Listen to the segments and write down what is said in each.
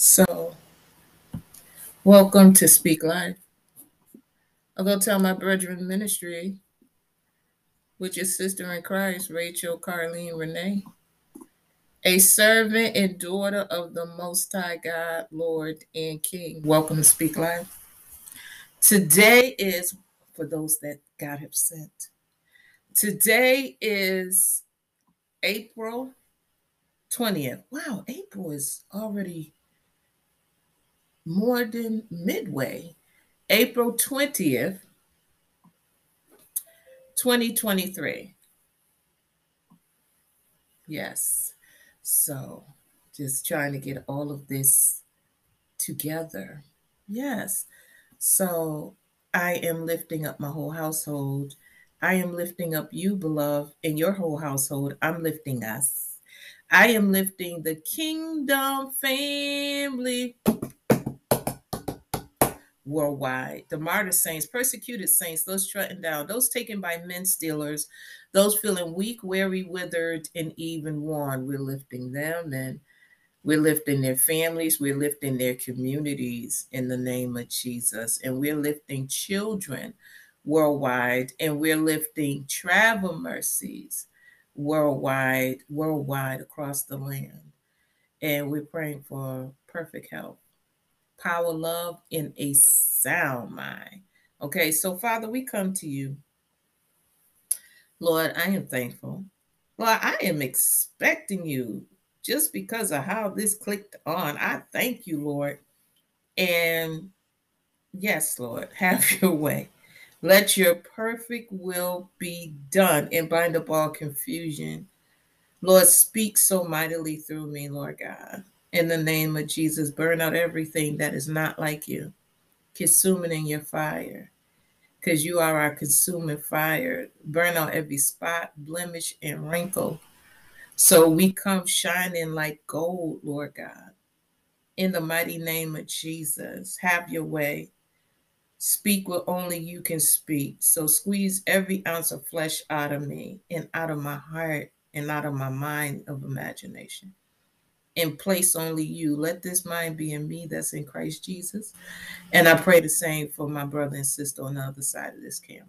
So, welcome to Speak Life. I'll go tell my brethren ministry, which is sister in Christ, Rachel Carlene Renee, a servant and daughter of the Most High God, Lord and King. Welcome to Speak Life. Today is for those that God have sent. Today is April 20th. Wow, April is already more than midway. April 20th, 2023. Yes. So just trying to get all of this together. Yes. So I am lifting up my whole household. I am lifting up you, beloved, and your whole household. I'm lifting us. I am lifting the kingdom family worldwide. The martyr saints, persecuted saints, those trotting down, those taken by men stealers, those feeling weak, weary, withered, and even worn. We're lifting them and we're lifting their families, we're lifting their communities in the name of Jesus, and we're lifting children worldwide, and we're lifting travel mercies worldwide, worldwide across the land. And we're praying for perfect health power, love, in a sound mind. Okay, so Father, we come to you. Lord, I am thankful. Lord, I am expecting you just because of how this clicked on. I thank you, Lord. And yes, Lord, have your way. Let your perfect will be done and bind up all confusion. Lord, speak so mightily through me, Lord God in the name of Jesus. Burn out everything that is not like you. consuming in your fire because you are our consuming fire. Burn out every spot, blemish, and wrinkle. So we come shining like gold, Lord God. In the mighty name of Jesus, have your way. Speak what only you can speak. So squeeze every ounce of flesh out of me and out of my heart and out of my mind of imagination in place only you. Let this mind be in me that's in Christ Jesus. And I pray the same for my brother and sister on the other side of this camera.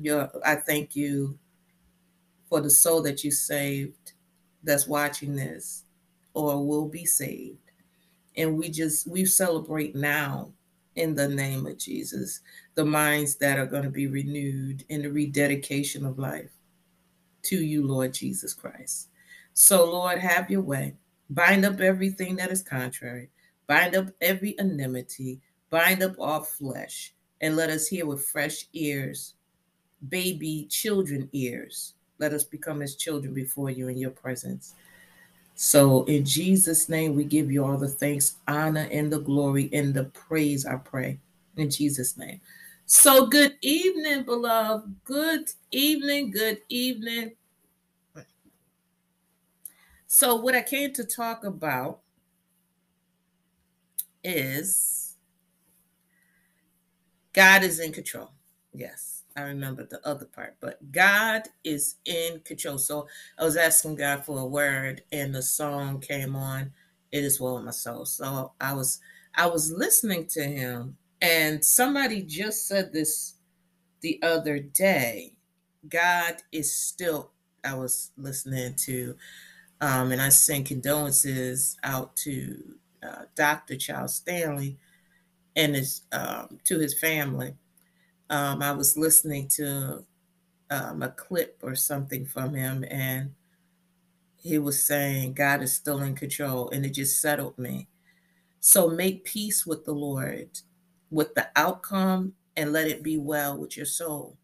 Your, I thank you for the soul that you saved that's watching this or will be saved. And we just, we celebrate now in the name of Jesus the minds that are going to be renewed in the rededication of life to you, Lord Jesus Christ. So, Lord, have your way. Bind up everything that is contrary. Bind up every enmity. Bind up all flesh. And let us hear with fresh ears, baby children ears. Let us become as children before you in your presence. So, in Jesus' name, we give you all the thanks, honor, and the glory and the praise, I pray. In Jesus' name. So, good evening, beloved. Good evening. Good evening. So, what I came to talk about is God is in control. Yes, I remember the other part, but God is in control. So, I was asking God for a word, and the song came on. It is well with my soul. So, I was I was listening to him, and somebody just said this the other day. God is still. I was listening to um, and I send condolences out to uh, Dr. Charles Stanley and his um, to his family. Um, I was listening to um, a clip or something from him, and he was saying God is still in control, and it just settled me. So make peace with the Lord, with the outcome, and let it be well with your soul.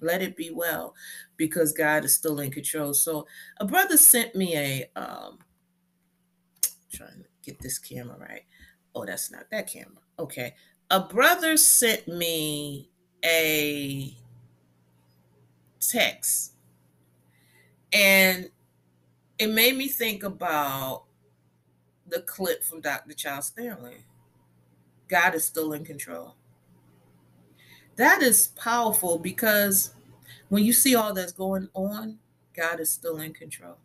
Let it be well because God is still in control. So a brother sent me a um trying to get this camera right. Oh, that's not that camera. Okay. A brother sent me a text and it made me think about the clip from Dr. Charles Stanley. God is still in control that is powerful because when you see all that's going on, God is still in control.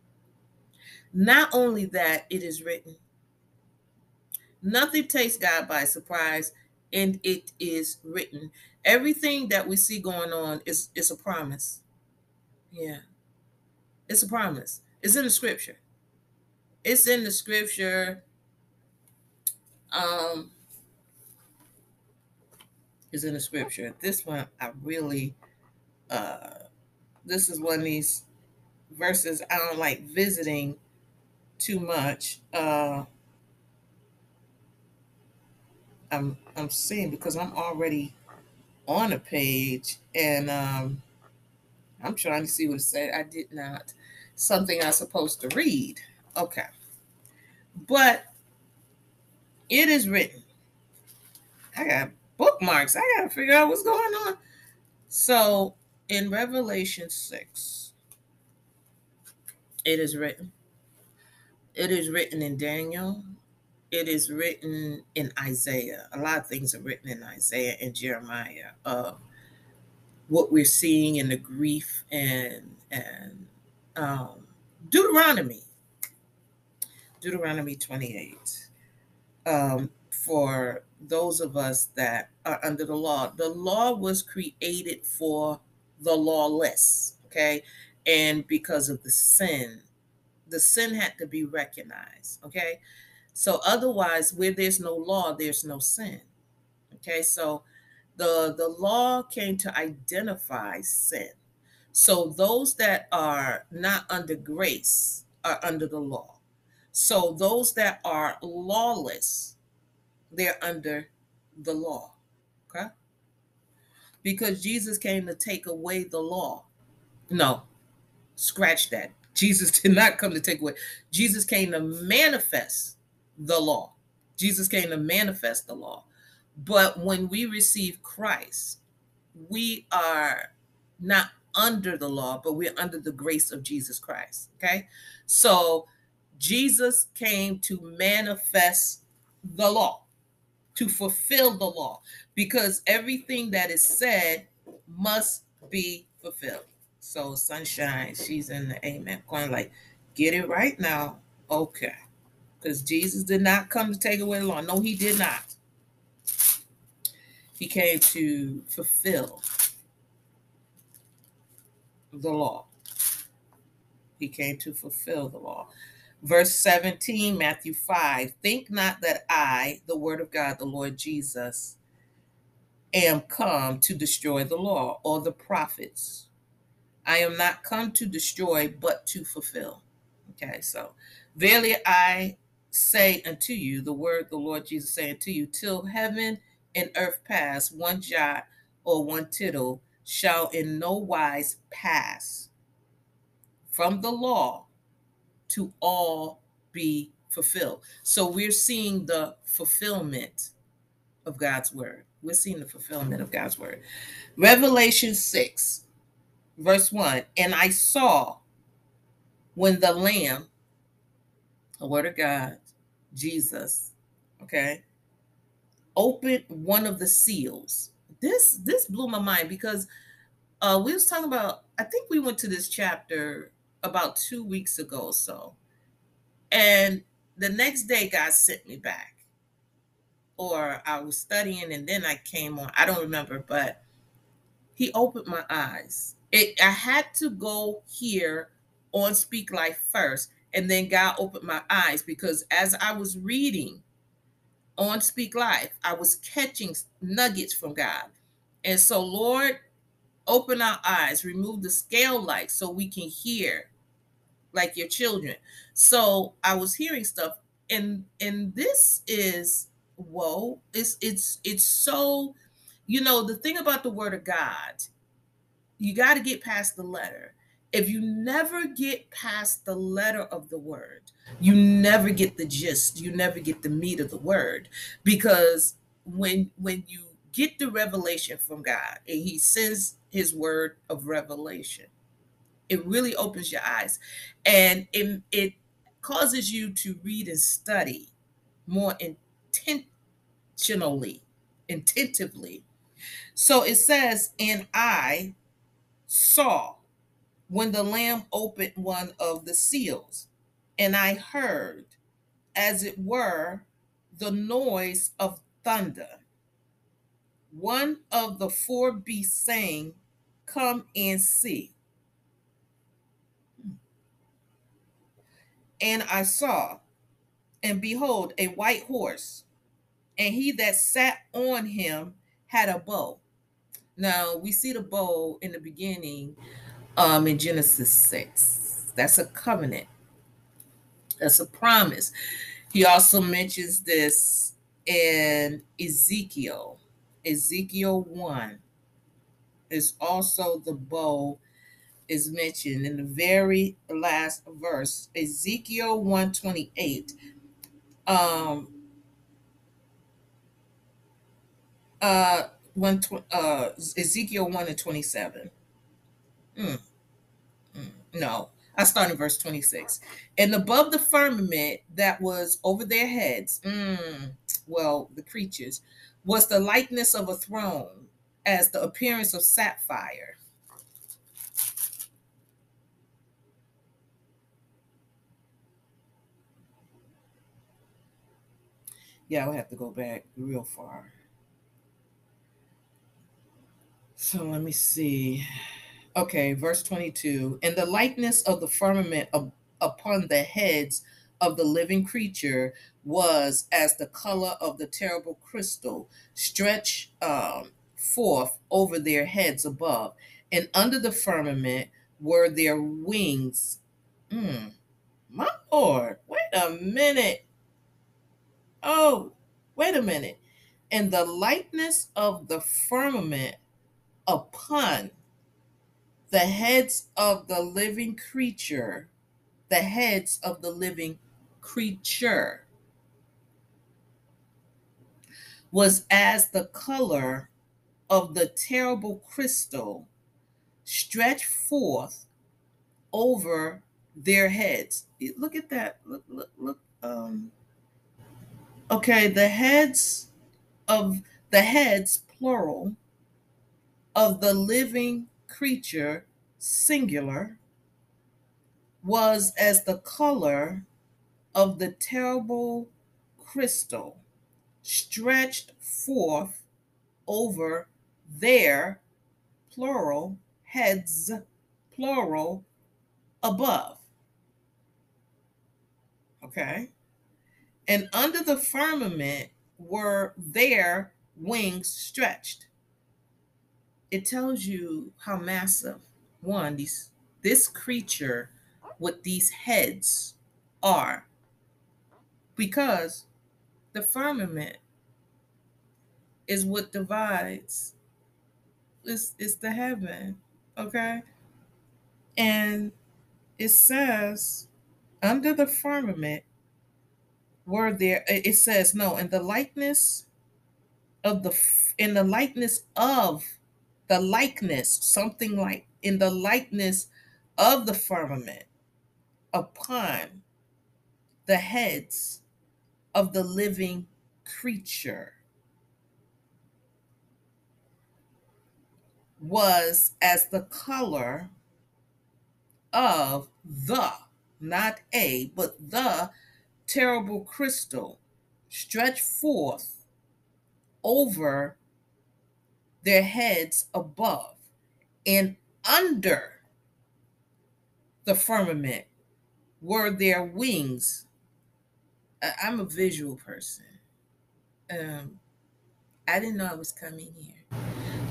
Not only that, it is written Nothing takes God by surprise, and it is written. Everything that we see going on is, is a promise. Yeah. It's a promise. It's in the scripture. It's in the scripture. Um is in the scripture. This one I really uh this is one of these verses I don't like visiting too much. Uh I'm I'm seeing because I'm already on a page and um I'm trying to see what it said. I did not something I'm supposed to read. Okay. But it is written. I got bookmarks. I got to figure out what's going on. So in Revelation 6, it is written. It is written in Daniel. It is written in Isaiah. A lot of things are written in Isaiah and Jeremiah. Uh, what we're seeing in the grief and and um, Deuteronomy. Deuteronomy 28. Um, for those of us that are under the law, the law was created for the lawless, okay? And because of the sin, the sin had to be recognized, okay? So otherwise, where there's no law, there's no sin. Okay, so the the law came to identify sin. So those that are not under grace are under the law. So those that are lawless, they're under the law. Okay? Because Jesus came to take away the law. No, scratch that. Jesus did not come to take away. Jesus came to manifest the law. Jesus came to manifest the law. But when we receive Christ, we are not under the law, but we're under the grace of Jesus Christ. Okay. So Jesus came to manifest the law, to fulfill the law, because everything that is said must be fulfilled. So, sunshine, she's in the amen. Going like, get it right now. Okay. Because Jesus did not come to take away the law. No, he did not. He came to fulfill the law. He came to fulfill the law. Verse 17, Matthew 5 Think not that I, the word of God, the Lord Jesus, am come to destroy the law or the prophets. I am not come to destroy, but to fulfill. Okay, so verily I say unto you, the word the Lord Jesus say to you, till heaven and earth pass, one jot or one tittle shall in no wise pass from the law to all be fulfilled. So we're seeing the fulfillment of God's word. We're seeing the fulfillment of God's word. Revelation 6, verse 1 And I saw when the Lamb, the word of God, Jesus, okay, opened one of the seals this this blew my mind because uh, we was talking about. I think we went to this chapter about two weeks ago or so, and the next day God sent me back, or I was studying and then I came on. I don't remember, but He opened my eyes. It I had to go here on Speak Life first, and then God opened my eyes because as I was reading on Speak Life, I was catching nuggets from God. And so, Lord, open our eyes, remove the scale light so we can hear like your children. So I was hearing stuff, and and this is whoa, it's it's it's so, you know, the thing about the word of God, you got to get past the letter. If you never get past the letter of the word, you never get the gist you never get the meat of the word. Because when when you get the revelation from god and he sends his word of revelation it really opens your eyes. And it, it causes you to read and study more intentionally intentively so it says and i saw when the lamb opened one of the seals and I heard, as it were, the noise of thunder. One of the four beasts saying, Come and see. And I saw, and behold, a white horse, and he that sat on him had a bow. Now we see the bow in the beginning um, in Genesis 6. That's a covenant, that's a promise. He also mentions this in Ezekiel. Ezekiel 1 is also the bow is mentioned in the very last verse, Ezekiel 128. Um, uh, one uh, Ezekiel 1 and 27. Mm. Mm. No, I start in verse 26. And above the firmament that was over their heads, mm, well, the creatures, was the likeness of a throne, as the appearance of sapphire Yeah, I would have to go back real far. So let me see. Okay, verse 22. And the likeness of the firmament of, upon the heads of the living creature was as the color of the terrible crystal stretched um, forth over their heads above. And under the firmament were their wings. Mm, my Lord, wait a minute. Oh, wait a minute. And the likeness of the firmament upon the heads of the living creature, the heads of the living creature, was as the color of the terrible crystal stretched forth over their heads. Look at that. Look, look, look. Um, Okay, the heads of the heads, plural, of the living creature, singular, was as the color of the terrible crystal stretched forth over their plural heads, plural, above. Okay and under the firmament were their wings stretched. It tells you how massive one these this creature with these heads are. Because the firmament is what divides it's, it's the heaven okay? And it says under the firmament were there it says no in the likeness of the in the likeness of the likeness something like in the likeness of the firmament upon the heads of the living creature was as the color of the not a but the terrible crystal stretched forth over their heads above and under the firmament were their wings. I'm a visual person. Um, I didn't know I was coming here.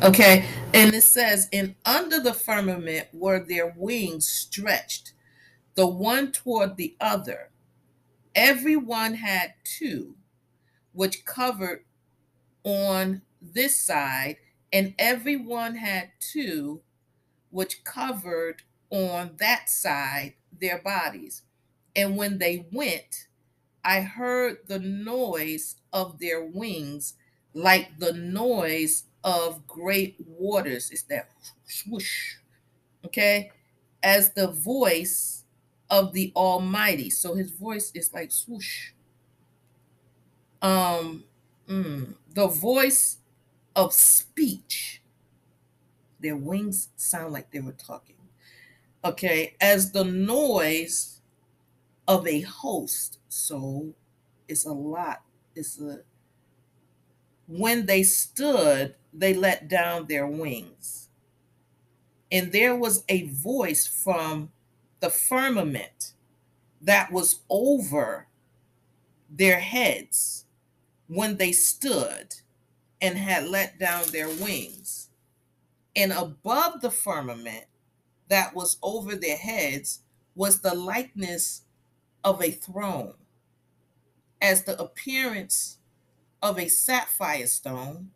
Okay, and it says, and under the firmament were their wings stretched, the one toward the other, Everyone had two, which covered on this side, and everyone had two, which covered on that side their bodies. And when they went, I heard the noise of their wings like the noise of great waters. It's that swoosh, okay? As the voice of the Almighty. So his voice is like swoosh. Um, mm, the voice of speech. Their wings sound like they were talking. Okay, as the noise of a host. So it's a lot. It's a when they stood, they let down their wings. And there was a voice from the firmament that was over their heads when they stood and had let down their wings. And above the firmament that was over their heads was the likeness of a throne, as the appearance of a sapphire stone,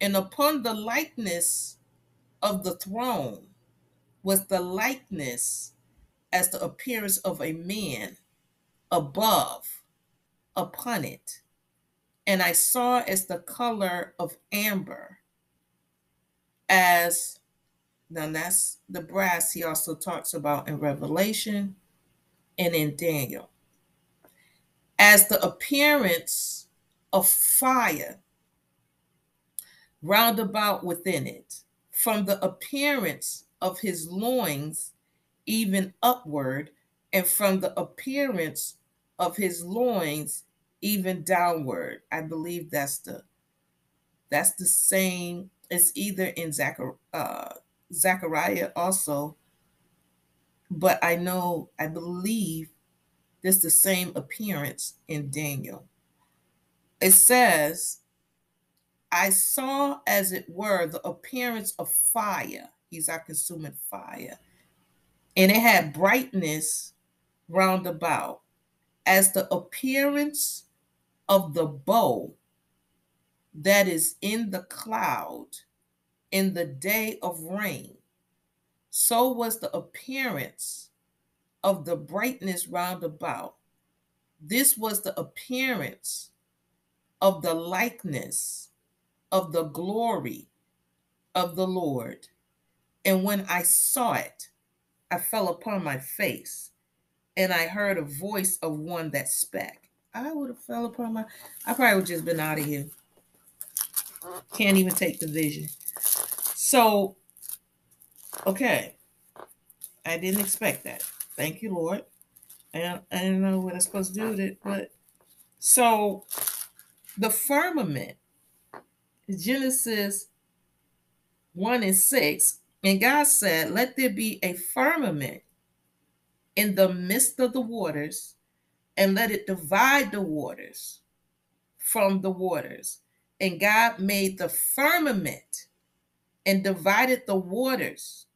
and upon the likeness of the throne was the likeness as the appearance of a man above upon it. And I saw as the color of amber, as now that's the brass he also talks about in Revelation and in Daniel. As the appearance of fire round about within it, from the appearance of his loins even upward, and from the appearance of his loins even downward. I believe that's the that's the same. It's either in Zachar, uh, Zechariah also, but I know I believe there's the same appearance in Daniel. It says, I saw as it were the appearance of fire. He's our consuming fire. And it had brightness round about as the appearance of the bow that is in the cloud in the day of rain. So was the appearance of the brightness round about. This was the appearance of the likeness of the glory of the Lord. And when I saw it, I fell upon my face, and I heard a voice of one that spake. I would have fell upon my I probably would just been out of here. Can't even take the vision. So, okay. I didn't expect that. Thank you, Lord. And I didn't know what I'm supposed to do with it, but so the firmament, Genesis 1 and 6, and God said, Let there be a firmament in the midst of the waters, and let it divide the waters from the waters. And God made the firmament and divided the waters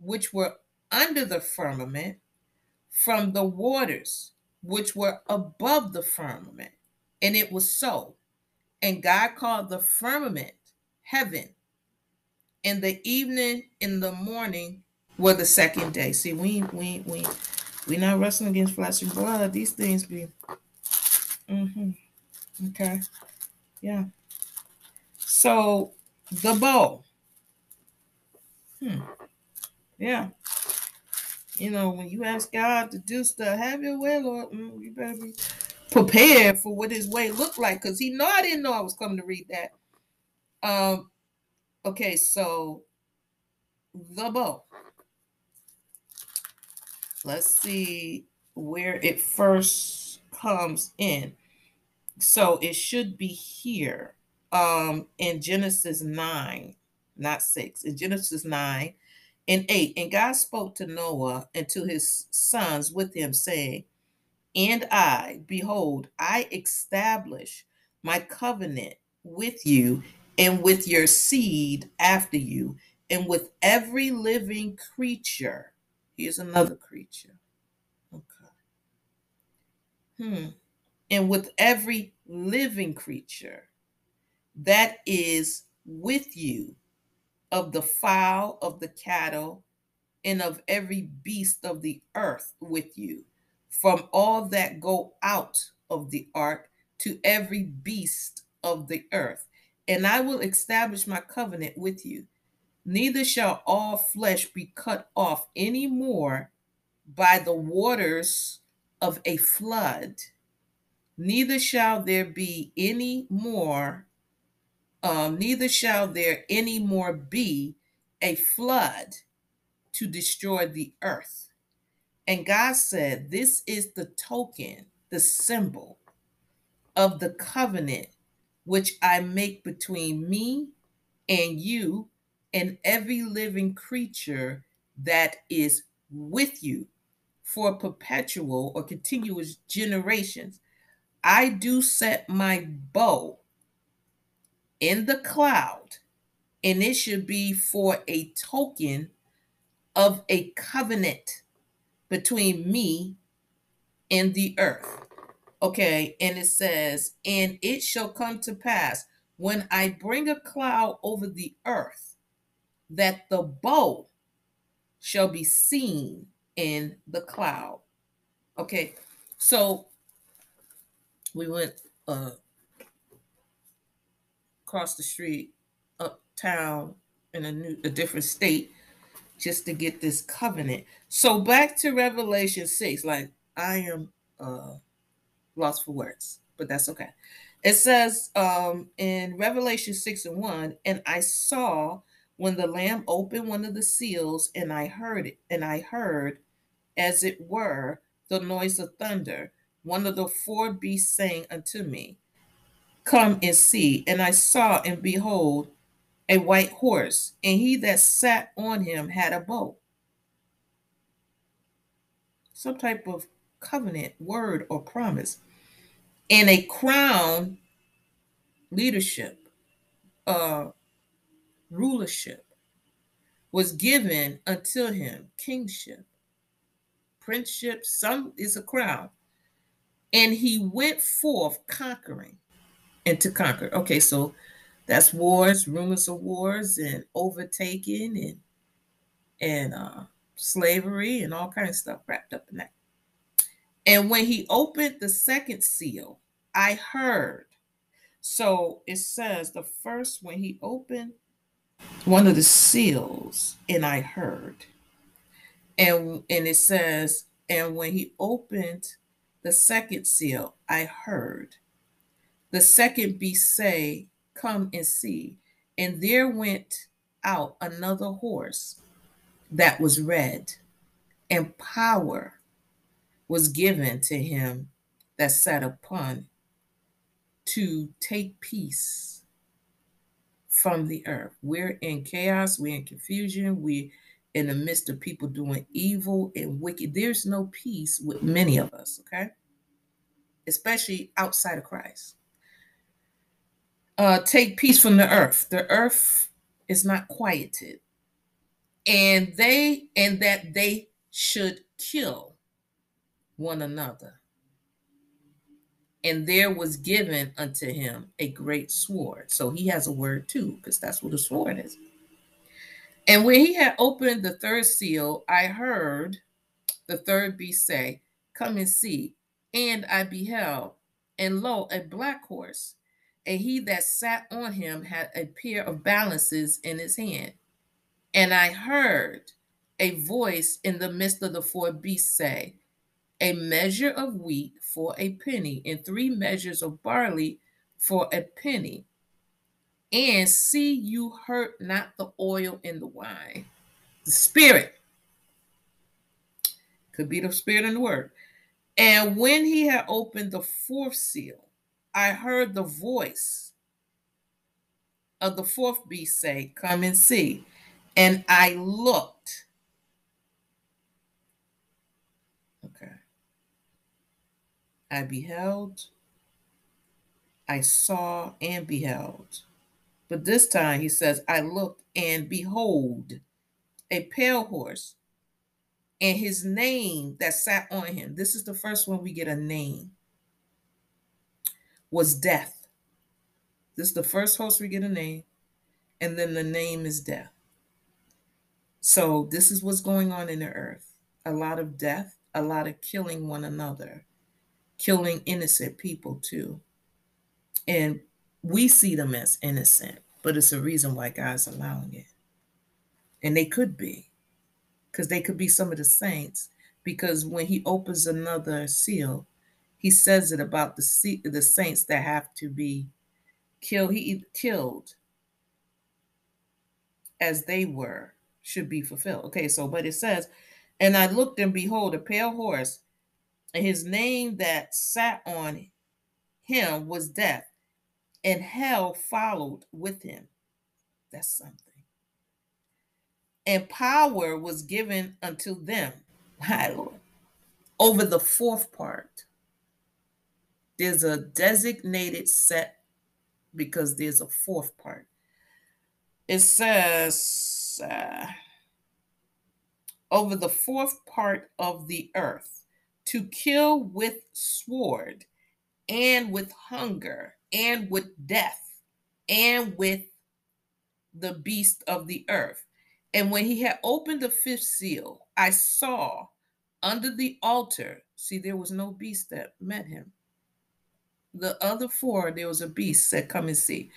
which were under the firmament from the waters which were above the firmament. And it was so. And God called the firmament heaven. And the evening and the morning were the second day. See, we we we we not wrestling against flesh and blood. These things be mm-hmm. okay. Yeah. So the bow. Hmm. Yeah. You know, when you ask God to do stuff, have your way, Lord. Mm, you better be prepared for what his way looked like because he know I didn't know I was coming to read that. Um, okay, so the bow. Let's see where it first comes in. So it should be here um in Genesis 9, not 6. In Genesis 9 and 8. And God spoke to Noah and to his sons with him, saying, and I, behold, I establish my covenant with you and with your seed after you, and with every living creature. Here's another creature. Okay. Hmm. And with every living creature that is with you, of the fowl, of the cattle, and of every beast of the earth with you from all that go out of the ark to every beast of the earth. And I will establish my covenant with you. Neither shall all flesh be cut off any more by the waters of a flood, neither shall there be any more, um, neither shall there any more be a flood to destroy the earth. And God said, This is the token, the symbol of the covenant which I make between me and you and every living creature that is with you for perpetual or continuous generations. I do set my bow in the cloud, and it should be for a token of a covenant between me and the earth. Okay, and it says, And it shall come to pass when I bring a cloud over the earth that the bow shall be seen in the cloud. Okay, so we went uh, across the street, uptown in a new, a different state, just to get this covenant. So back to Revelation six, like I am uh, lost for words, but that's okay. It says um, in Revelation six and one, and I saw when the Lamb opened one of the seals, and I heard it, and I heard, as it were, the noise of thunder. One of the four beasts saying unto me, Come and see. And I saw, and behold, a white horse, and he that sat on him had a bow. Some type of covenant, word, or promise. And a crown, leadership, uh, rulership was given unto him kingship princeship some is a crown and he went forth conquering and to conquer. Okay so that's wars rumors of wars and overtaking and and uh slavery and all kind of stuff wrapped up in that. And when he opened the second seal i heard. So it says the first when he opened one of the seals, and I heard. And and it says, and when he opened the second seal, I heard the second beast say, Come and see. And there went out another horse that was red, and power was given to him that sat upon to take peace from the earth. We're in chaos, we're in confusion, we're in the midst of people doing evil and wicked. There's no peace with many of us, okay? Especially outside of Christ. Uh, take peace from the earth. The earth is not quieted. And they, and that they should kill one another and there was given unto him a great sword. So he has a word too, because that's what a sword is. And when he had opened the third seal, I heard the third beast say, Come and see. And I beheld, and lo, a black horse, and he that sat on him had a pair of balances in his hand. And I heard a voice in the midst of the four beasts say, A measure of wheat for a penny, and three measures of barley for a penny. And see you hurt not the oil in the wine. The spirit could be the spirit and the word. And when he had opened the fourth seal, I heard the voice of the fourth beast say, Come and see. And I looked I beheld, I saw and beheld. But this time he says, I looked and behold a pale horse, and his name that sat on him. This is the first one we get a name. Was death. This is the first horse we get a name, and then the name is death. So this is what's going on in the earth. A lot of death, a lot of killing one another killing innocent people too. And we see them as innocent, but it's a reason why God's allowing it. And they could be, because they could be some of the saints. Because when he opens another seal, he says it about the the saints that have to be killed. He killed as they were should be fulfilled. Okay, so but it says, and I looked and behold a pale horse, and his name that sat on him was death, and hell followed with him. That's something. And power was given unto them, my Lord, over the fourth part. There's a designated set because there's a fourth part. It says, uh, over the fourth part of the earth to kill with sword and with hunger and with death and with the beast of the earth. And when he had opened the fifth seal, I saw under the altar, see, there was no beast that met him. The other four, there was a beast said, come and see.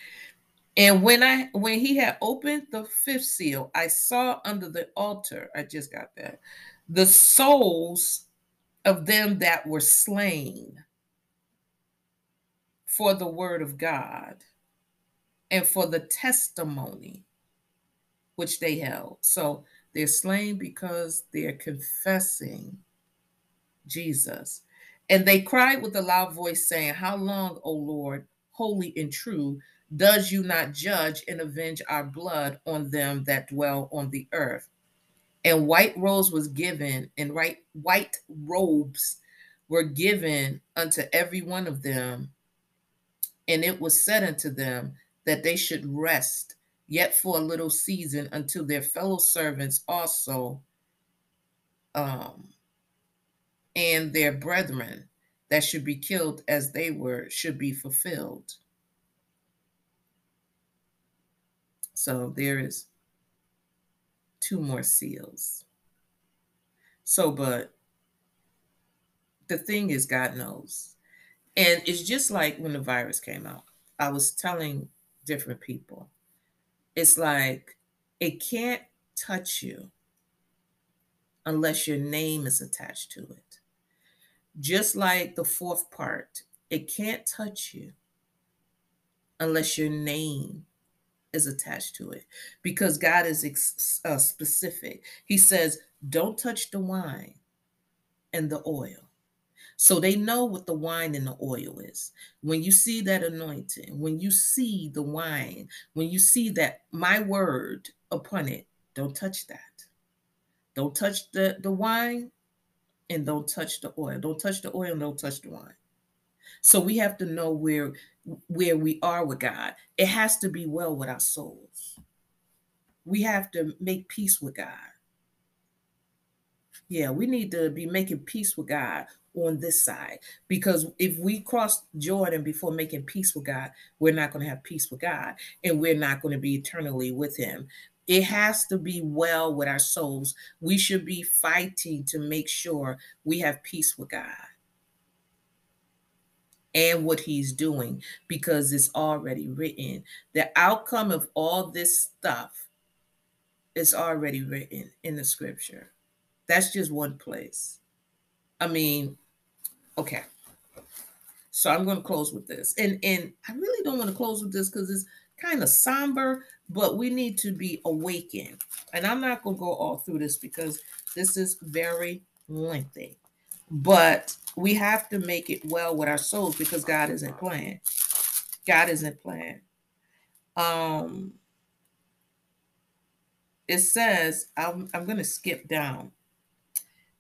And when I when he had opened the fifth seal, I saw under the altar, I just got that, the souls of them that were slain for the word of God and for the testimony which they held. So they're slain because they're confessing Jesus. And they cried with a loud voice, saying, How long, O Lord, holy and true, does you not judge and avenge our blood on them that dwell on the earth? And white robes was given, and right white robes were given unto every one of them. And it was said unto them that they should rest yet for a little season until their fellow servants also um, and their brethren that should be killed as they were should be fulfilled. So there is two more seals. So, but the thing is, God knows. And it's just like when the virus came out. I was telling different people, it's like it can't touch you unless your name is attached to it. Just like the fourth part, it can't touch you unless your name is attached to it because God is ex- uh, specific. He says, Don't touch the wine and the oil. So they know what the wine and the oil is. When you see that anointing, when you see the wine, when you see that my word upon it, don't touch that. Don't touch the, the wine and don't touch the oil. Don't touch the oil and don't touch the wine. So we have to know where where we are with God. It has to be well with our souls. We have to make peace with God. Yeah, we need to be making peace with God on this side because if we cross Jordan before making peace with God, we're not going to have peace with God and we're not going to be eternally with Him. It has to be well with our souls. We should be fighting to make sure we have peace with God and what he's doing because it's already written. The outcome of all this stuff is already written in the scripture. That's just one place. I mean, okay. So I'm going to close with this. And and I really don't want to close with this cuz it's kind of somber, but we need to be awakened. And I'm not going to go all through this because this is very lengthy. But we have to make it well with our souls because God isn't playing. God isn't playing. Um, it says, I'm, I'm going to skip down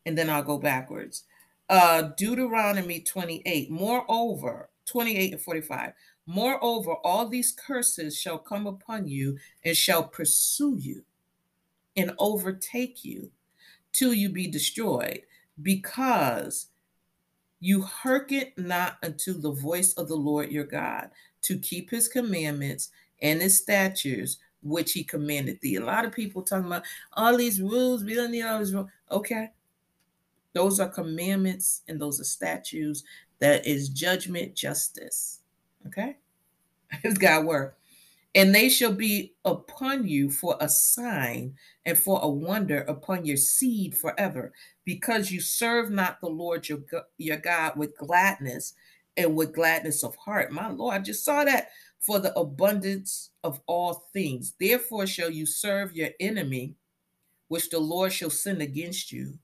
and then I'll go backwards. Uh, Deuteronomy 28, moreover, 28 and 45. Moreover, all these curses shall come upon you and shall pursue you and overtake you till you be destroyed, because you hearken not unto the voice of the Lord your God to keep his commandments and his statutes, which he commanded thee. A lot of people talking about all these rules, we don't need all these rules. Okay. Those are commandments and those are statutes. That is judgment, justice. Okay. It's got word and they shall be upon you for a sign and for a wonder upon your seed forever, because you serve not the Lord your, your God with gladness and with gladness of heart. My Lord, I just saw that for the abundance of all things. Therefore shall you serve your enemy, which the Lord shall send against you,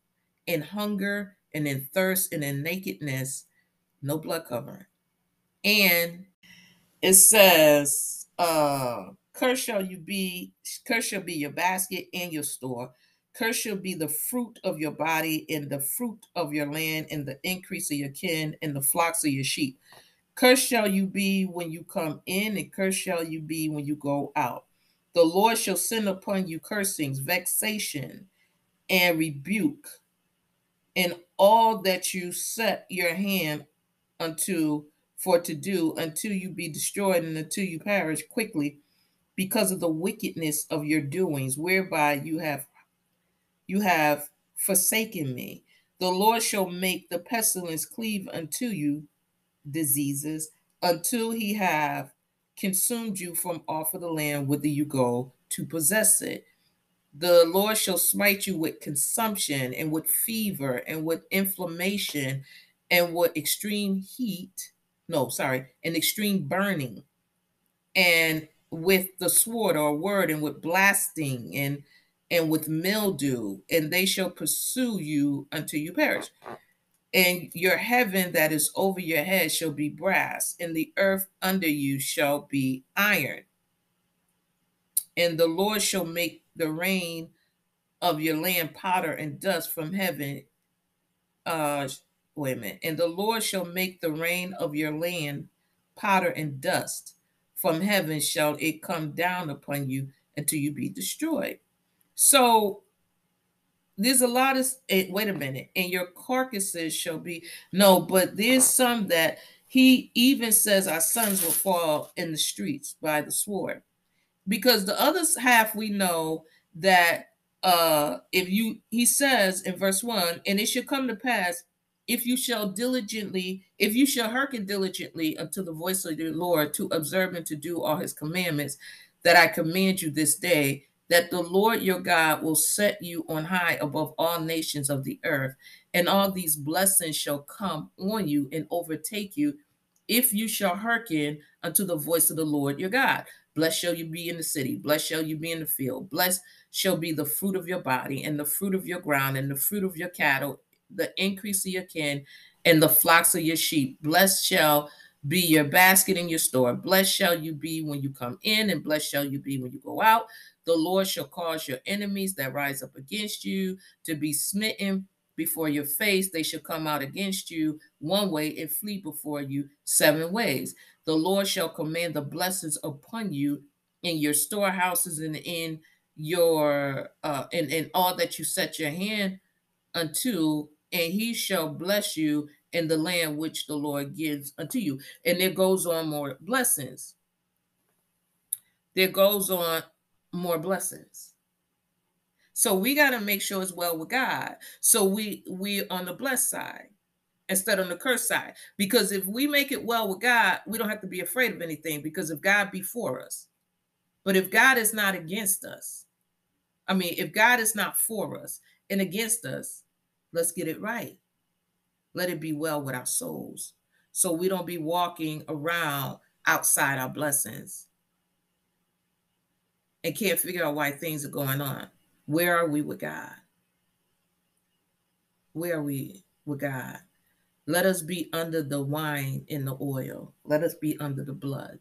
in hunger and in thirst and in nakedness, no blood covering. And it says, Cursed shall you be, cursed shall be your basket and your store. Cursed shall be the fruit of your body and the fruit of your land and the increase of your kin and the flocks of your sheep. Cursed shall you be when you come in, and cursed shall you be when you go out. The Lord shall send upon you cursings, vexation, and rebuke, and all that you set your hand unto for to do until you be destroyed and until you perish quickly because of the wickedness of your doings whereby you have you have forsaken me. The lord shall make the pestilence cleave unto you diseases until he have consumed you from off of the land whither you go to possess it. The lord shall smite you with consumption and with fever and with inflammation and with extreme heat no sorry an extreme burning. And with the sword or word and with blasting and and with mildew and they shall pursue you until you perish. And your heaven that is over your head shall be brass and the earth under you shall be iron. And the lord shall make the rain of your land powder and dust from heaven uh minute and the lord shall make the rain of your land powder and dust from heaven shall it come down upon you until you be destroyed. So there's a lot of eh, wait a minute, and your carcasses shall be no, but there's some that he even says our sons will fall in the streets by the sword. Because the other half we know that uh if you he says in verse 1 and it shall come to pass if you shall diligently, if you shall hearken diligently unto the voice of your Lord to observe and to do all his commandments that I command you this day, that the Lord your God will set you on high above all nations of the earth, and all these blessings shall come on you and overtake you if you shall hearken unto the voice of the Lord your God. Blessed shall you be in the city, blessed shall you be in the field, blessed shall be the fruit of your body, and the fruit of your ground, and the fruit of your cattle, the increase of your kin and the flocks of your sheep. Blessed shall be your basket in your store. Blessed shall you be when you come in, and blessed shall you be when you go out. The Lord shall cause your enemies that rise up against you to be smitten before your face. They shall come out against you one way and flee before you seven ways. The Lord shall command the blessings upon you in your storehouses and in your uh in, in all that you set your hand unto and he shall bless you in the land which the Lord gives unto you. And there goes on more blessings. There goes on more blessings. So we got to make sure it's well with God. So we we on the blessed side instead on the curse side. Because if we make it well with God, we don't have to be afraid of anything because if God be for us. But if God is not against us, I mean, if God is not for us and against us, Let's get it right. Let it be well with our souls so we don't be walking around outside our blessings and can't figure out why things are going on. Where are we with God? Where are we with God? Let us be under the wine and the oil. Let us be under the blood,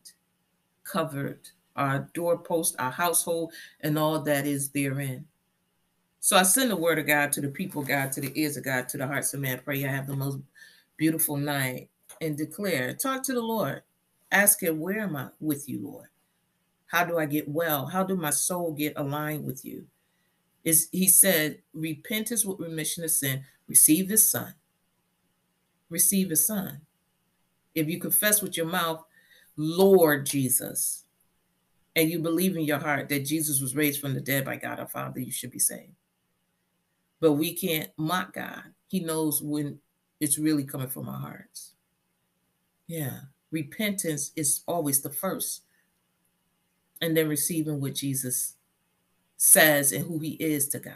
covered our doorpost, our household, and all that is therein. So I send the word of God to the people, God, to the ears of God, to the hearts of man. Pray I have the most beautiful night and declare, talk to the Lord. Ask him, where am I with you, Lord? How do I get well? How do my soul get aligned with you? Is he said, repentance with remission of sin, receive his son. Receive his son. If you confess with your mouth, Lord Jesus, and you believe in your heart that Jesus was raised from the dead by God our Father, you should be saved. But we can't mock God. He knows when it's really coming from our hearts. Yeah. Repentance is always the first. And then receiving what Jesus says and who he is to God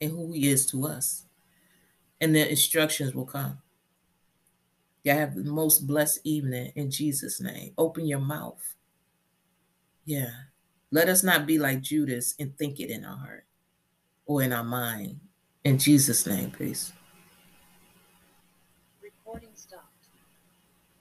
and who he is to us. And the instructions will come. You have the most blessed evening in Jesus' name. Open your mouth. Yeah. Let us not be like Judas and think it in our heart or in our mind in Jesus' name, peace.